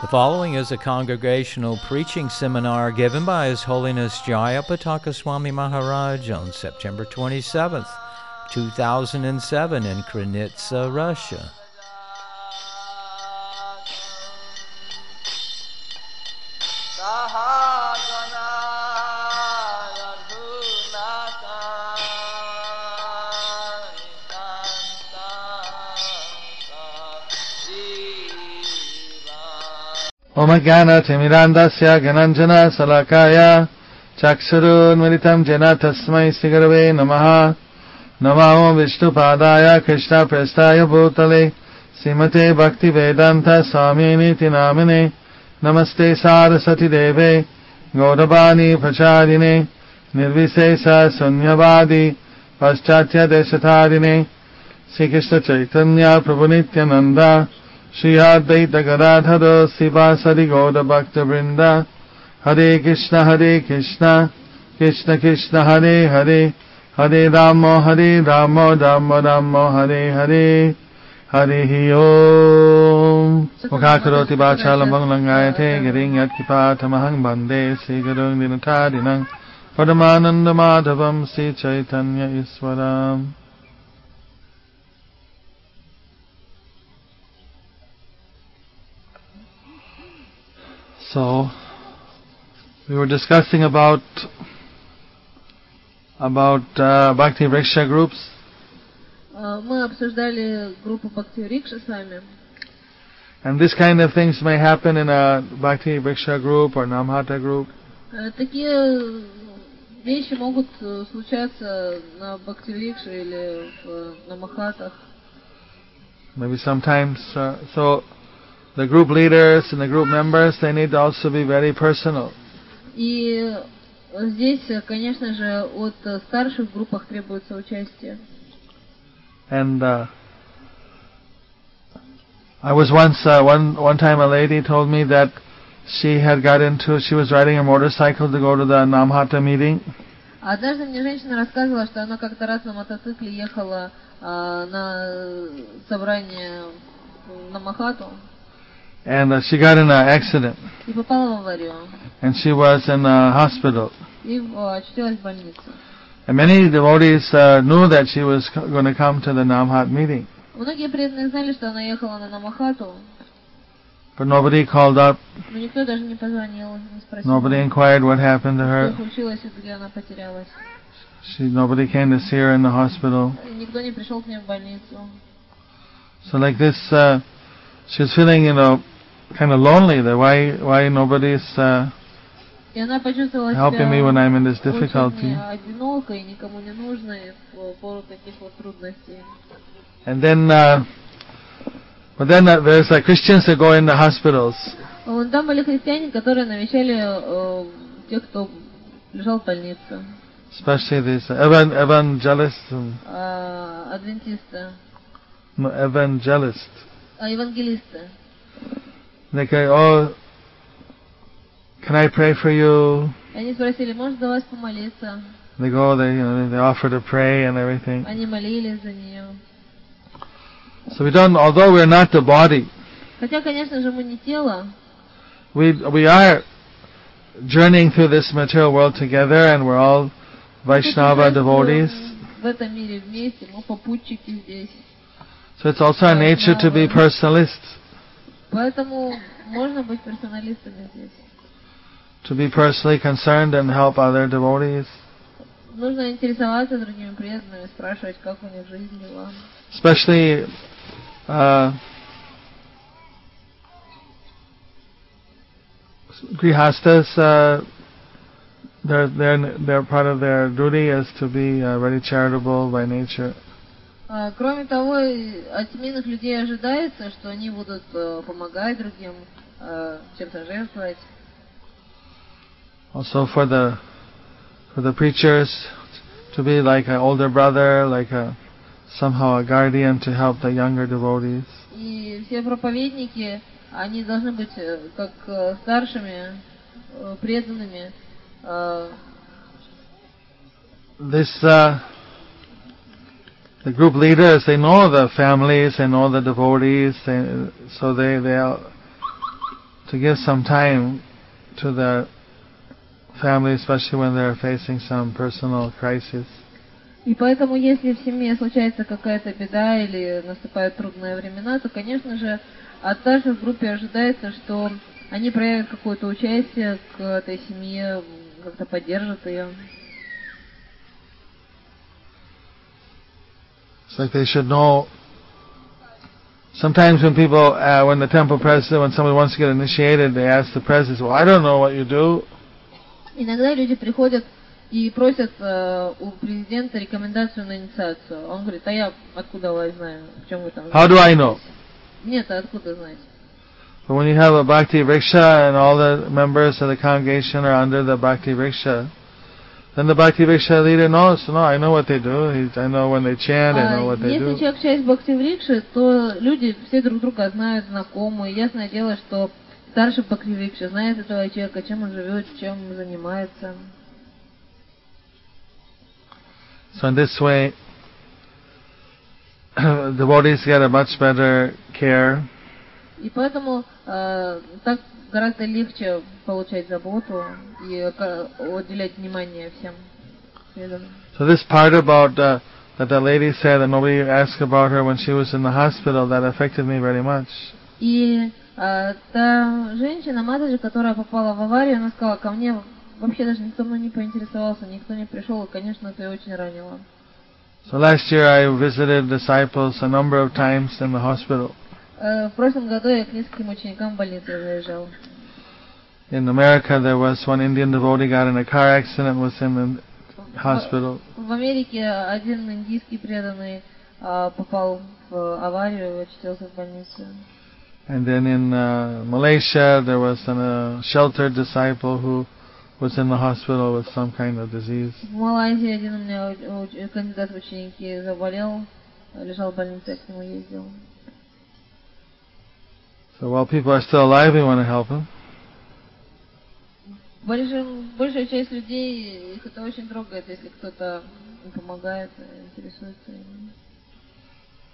The following is a congregational preaching seminar given by His Holiness Jayapataka Swami Maharaj on September 27th, 2007 in Kranitsa, Russia. ओमज्ञानतिमिरान्दस्य गणञ्जन शलाकाय चक्षुरुन्मिलितं जेन तस्मै श्रीगुरवे नमः नमामो विष्णुपादाय कृष्णाप्रस्थाय भूतले। श्रीमते भक्तिवेदान्त स्वामिनीति नामिने। नमस्ते सारसतिदेवे गौरवाणी प्रचारिणे, निर्विशेष शून्यवादी, पाश्चात्यदेशधारिणे। श्रीकृष्णचैतन्य प्रभुनित्यनन्द श्रीयाद्वैतगदाधर शिवासरि वृंदा हरे कृष्ण हरे Krishna Krishna Krishna, Hare Hare. Hare Ramo Hare Ramo Ramo Ramo Hare Hare Hare Om. Mukhakaroti Vachalam Bangangayate Giring Yat Kipatamahang Bande Sri Gurung Dinatadinang Padamananda Madhavam Sri Chaitanya Iswaram So we were discussing about about uh, Bhakti Vriksha groups. Мы обсуждали группу Бхакти Рикша с. And this kind of things may happen in a Bhakti Vriksha group or Namhata group. Э, такие вещи могут э, случаться на Бхакти Рикше или в э, Намахатах. Maybe sometimes, uh, so the group leaders and the group members, they need to also be very personal. И здесь, конечно же, от старших в группах требуется участие. And uh, I was once, uh, one one time, a lady told me that she had got into, she was riding a motorcycle to go to the Namhata meeting. Однажды мне женщина рассказывала, что она как-то раз на мотоцикле ехала а, на собрание на Махату. and uh, she got in an accident. И попала в аварию. And she was in a hospital. И очутилась в больнице. And many devotees uh, knew that she was going to come to the Namhat meeting. Многие преданные знали, что она ехала на Намахату. But nobody called up. Но никто даже не позвонил, не спросил. Nobody inquired what happened to her. Что случилось и где она потерялась. She, nobody came to see her in the hospital. Никто не пришел к ней в больницу. So like this, uh, she was feeling, you know, kind of lonely. That why why nobody's uh, helping me when I'm in this difficulty. And then, uh, but then uh, there's like Christians that go in the hospitals. Там были христиане, которые навещали тех, кто лежал в больнице. Especially these evan evangelists. Адвентисты. No, evangelist. Евангелисты. They go, oh, can I pray for you? Они спросили, может за вас помолиться? They go, they, you know, they offer to pray and everything. Они молились за нее. So we don't, although we're not the body. Хотя, конечно же, мы не тело. We we are journeying through this material world together, and we're all Vaishnava devotees. В этом мире вместе, мы попутчики здесь. So it's also our nature to be personalists. Поэтому можно быть персоналистами здесь. To be personally concerned and help other devotees. Нужно интересоваться другими преданными, спрашивать, как у них жизнь дела. Especially uh, grihastas, uh, their, their, their part of their duty is to be uh, very charitable by nature. Кроме того, от семейных людей ожидается, что они будут помогать другим, чем-то жертвовать. Also for the for the preachers to be like an older brother, like a somehow a guardian to help the younger devotees. И все проповедники, они должны быть как старшими, преданными. This uh, the group leaders, they know the families, they know the devotees, they, so they they to give some time to the family, especially when they're facing some personal crisis. И поэтому, если в семье случается какая-то беда или наступают трудные времена, то, конечно же, от старших в группе ожидается, что они проявят какое-то участие к этой семье, как-то поддержат ее. It's like they should know. Sometimes when people, uh, when the temple president, when somebody wants to get initiated, they ask the president, "Well, I don't know what you do." Иногда люди приходят и просят э, президента рекомендацию на инициацию. Он говорит, откуда знаю, в чем вы там How do I know? Нет, откуда знаете? But when you have a Bhakti Vriksha and all the members of the congregation are under the Bhakti Vriksha, then the Bhakti Vriksha leader knows, no, I know what they do, I know when they chant, I know what they do. Если человек часть Бхакти Врикши, то люди все друг друга знают, знакомы. Ясное дело, что старший Бхакти Врикши знает этого человека, чем он живет, чем занимается. So in this way, devotees get a much better care. И поэтому э, так гораздо легче получать заботу и уделять внимание всем So this part about uh, that the lady said that nobody asked about her when she was in the hospital, that affected me very much. И э, та женщина, Мадажи, которая попала в аварию, она сказала, ко мне вообще даже никто мной не поинтересовался, никто не пришел, и, конечно, это ее очень ранило. So last year I visited disciples a number of times in the hospital. В прошлом году я к нескольким ученикам в больнице заезжал. In America, there was one Indian devotee got in a car accident, was in the hospital. В Америке один индийский преданный попал в аварию и очутился в больнице. And then in uh, Malaysia, there was an, a sheltered disciple who was in the hospital with some kind of disease. В Малайзии один у меня кандидат в ученики заболел, лежал в больнице, я к нему ездил. So while people are still alive, we want to help them. Большая часть людей, их это очень трогает, если кто-то помогает, интересуется ими.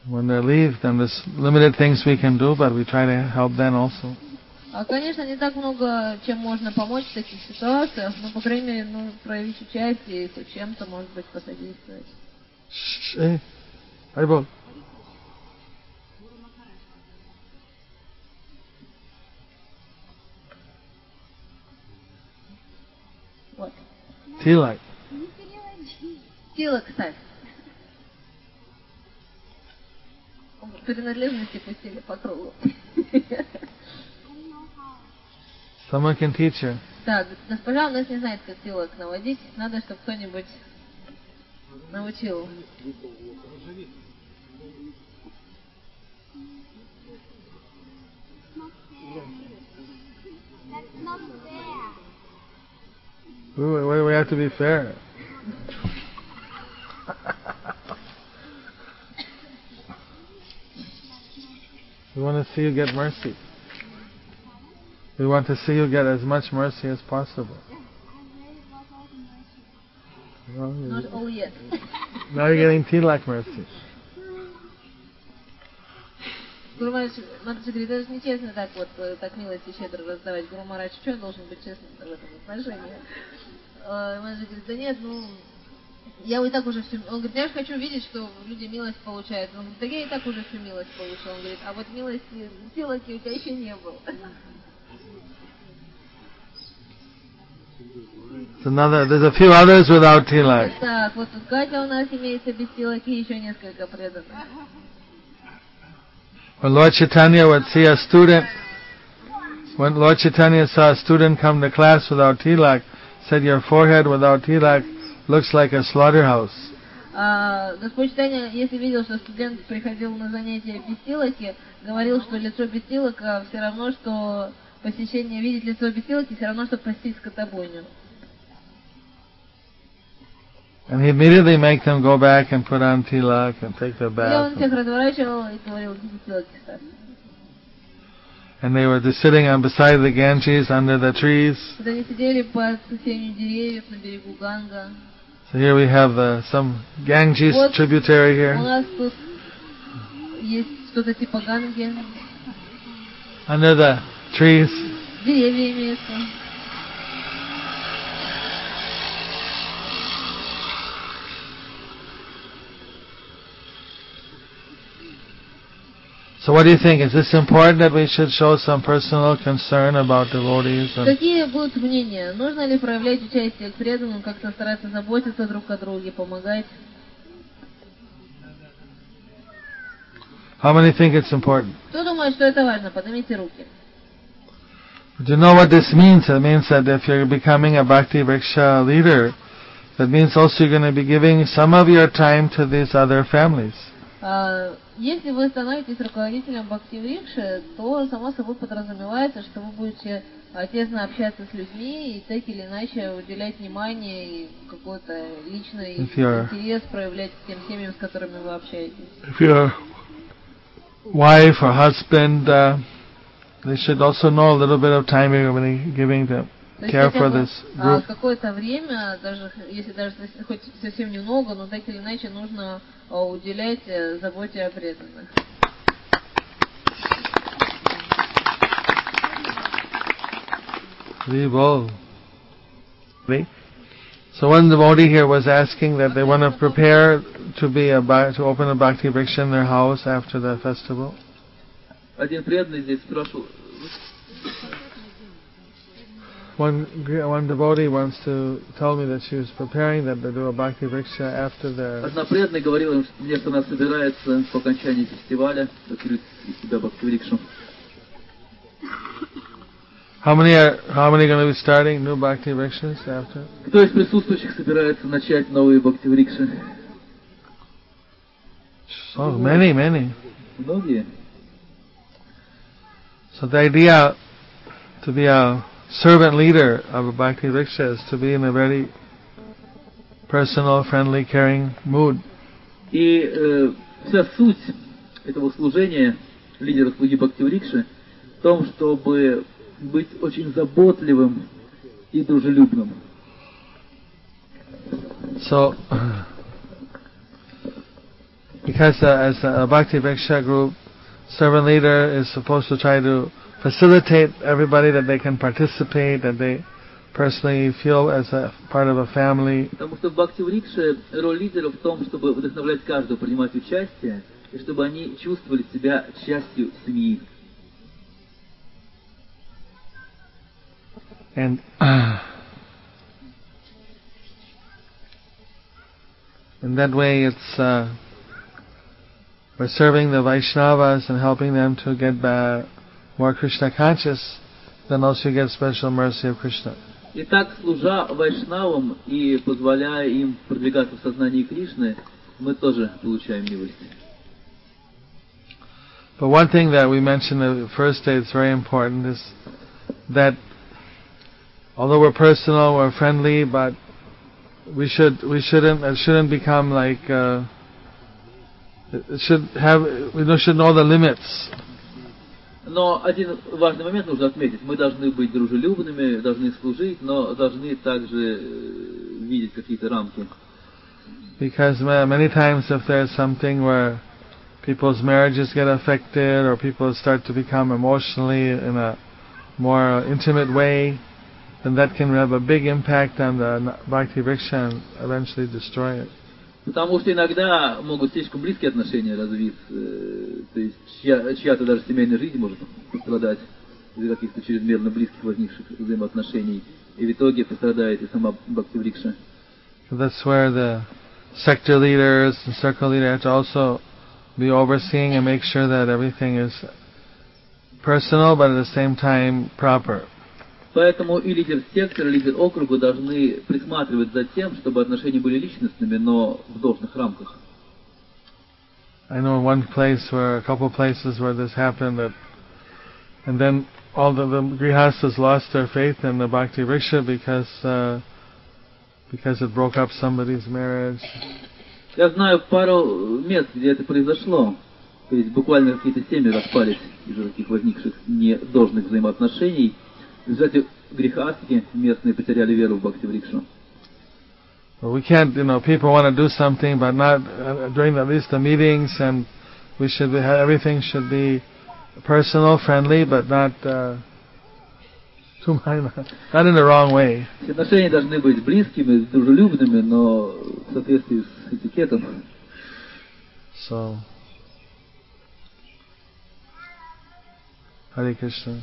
When they leave, then there's limited things we can do, but we try to help them also. А, конечно, не так много, чем можно помочь в таких ситуациях, но, по крайней мере, ну, проявить участие и хоть чем-то, может быть, посодействовать. Эй, Айбол. Тилак. Тилак ставь. Принадлежности пустили по кругу. Someone can teach her. Так, госпожа у нас не знает, как тилок наводить. Надо, чтобы кто-нибудь научил. We, have to be fair. we want to see you get mercy. We want to see you get as much mercy as possible. Not all yet. now you're getting tilak mercy. Гуру Махарадж говорит, это же нечестно так вот, так милости щедро раздавать. Гуру Махарадж, что должен быть честным в этом отношении? Махарадж говорит, да нет, ну, я и так уже всю... Он говорит, я же хочу видеть, что люди милость получают. Он говорит, да я и так уже всю милость получил. Он говорит, а вот милости, силоки у тебя еще не было. Another, there's a few others without tilak. Так, вот тут Катя у нас имеется без тилаки, еще несколько преданных. When Lord Chaitanya would see a student, when Lord Chaitanya saw a student come to class without tilak, said, your forehead without tilak looks like a slaughterhouse. Uh, Господь Читания, если видел, что студент приходил на занятия без тилаки, говорил, что лицо без тилака все равно, что посещение, видеть лицо без тилаки, все равно, что посетить скотобойню. And he immediately make them go back and put on tilak and take their bath. And they were just sitting on beside the Ganges under the trees. So here we have some Ganges tributary here. Under the trees. So what do you think? Is this important that we should show some personal concern about devotees? Какие будут мнения? Нужно ли проявлять участие к преданным, как-то стараться заботиться друг о друге, помогать? How many think it's important? Кто думает, что это важно? Поднимите руки. Do you know what this means? It means that if you're becoming a Bhakti Vriksha leader, that means also you're going to be giving some of your time to these other families. А, Если вы становитесь руководителем Бхакти Врикши, то само собой подразумевается, что вы будете тесно общаться с людьми и так или иначе уделять внимание и какой-то личный интерес проявлять к тем семьям, с которыми вы общаетесь. If your wife or husband, uh, they should also know a little bit of to be giving them. care for this group. Какое-то время, даже если даже хоть совсем немного, но так или иначе нужно уделять э, заботе о преданных. Revolve. So one devotee here was asking that they want to prepare to be a to open a bhakti vriksha in their house after the festival. Один преданный здесь спрашивал, one, one devotee wants to tell me that she was preparing them to do a bhakti vriksha after the How many are how many going to be starting new bhakti vrikshas after? Кто из присутствующих собирается начать новые бхакти рикши? So many, many. Многие. So the idea to be a servant leader of Bhakti Vriksha is to be in a very personal, friendly, caring mood. И э, вся суть этого служения лидера слуги Бхакти Рикши в том, чтобы быть очень заботливым и дружелюбным. So, because uh, as uh, a Bhakti Vriksha group, servant leader is supposed to try to facilitate everybody that they can participate, that they personally feel as a part of a family. Потому что в Бхактиврикше роль лидера в том, чтобы вдохновлять каждого принимать участие, и чтобы они чувствовали себя частью семьи. And in that way, it's uh, we're serving the Vaishnavas and helping them to get back more Krishna conscious. Then also you get special mercy of Krishna. И так, служа вайшнавам и позволяя им продвигаться в сознании Кришны, мы тоже получаем милость. But one thing that we mentioned the first day that's very important is that although we're personal, we're friendly, but we should we shouldn't it shouldn't become like uh, it it should have we know- should know the limits. Но один важный момент нужно отметить. Мы должны быть дружелюбными, должны служить, но должны также э, видеть какие-то рамки. Because ma- many times if there's something where people's marriages get affected or people start to become emotionally in a more uh, intimate way, then that can have a big impact on the n- bhakti vriksha and eventually destroy it. Потому что иногда могут слишком близкие отношения развиться, э, то есть чья, чья-то даже семейная жизнь может пострадать из-за каких-то чрезмерно близких возникших взаимоотношений. И в итоге пострадает и сама Бхактиврикша. That's where the sector leaders and circle leader have to also be overseeing and make sure that everything is personal but at the same time proper. Поэтому и лидер сектора, и лидер округа должны присматривать за тем, чтобы отношения были личностными, но в должных рамках. I know one place where a couple places where this happened that, and then all the, the grihastas lost their faith in the bhakti vriksha because uh, because it broke up somebody's marriage. Я знаю пару мест, где это произошло. То есть буквально какие-то семьи распались из-за таких возникших недолжных взаимоотношений. В результате греха астики местные потеряли веру в Бхакти Врикшу. But we can't, you know, people want to do something, but not uh, during at least the meetings, and we should be, everything should be personal, friendly, but not uh, too not in the wrong way. Все отношения должны быть близкими, дружелюбными, но в соответствии с этикетом. So, Hare Krishna.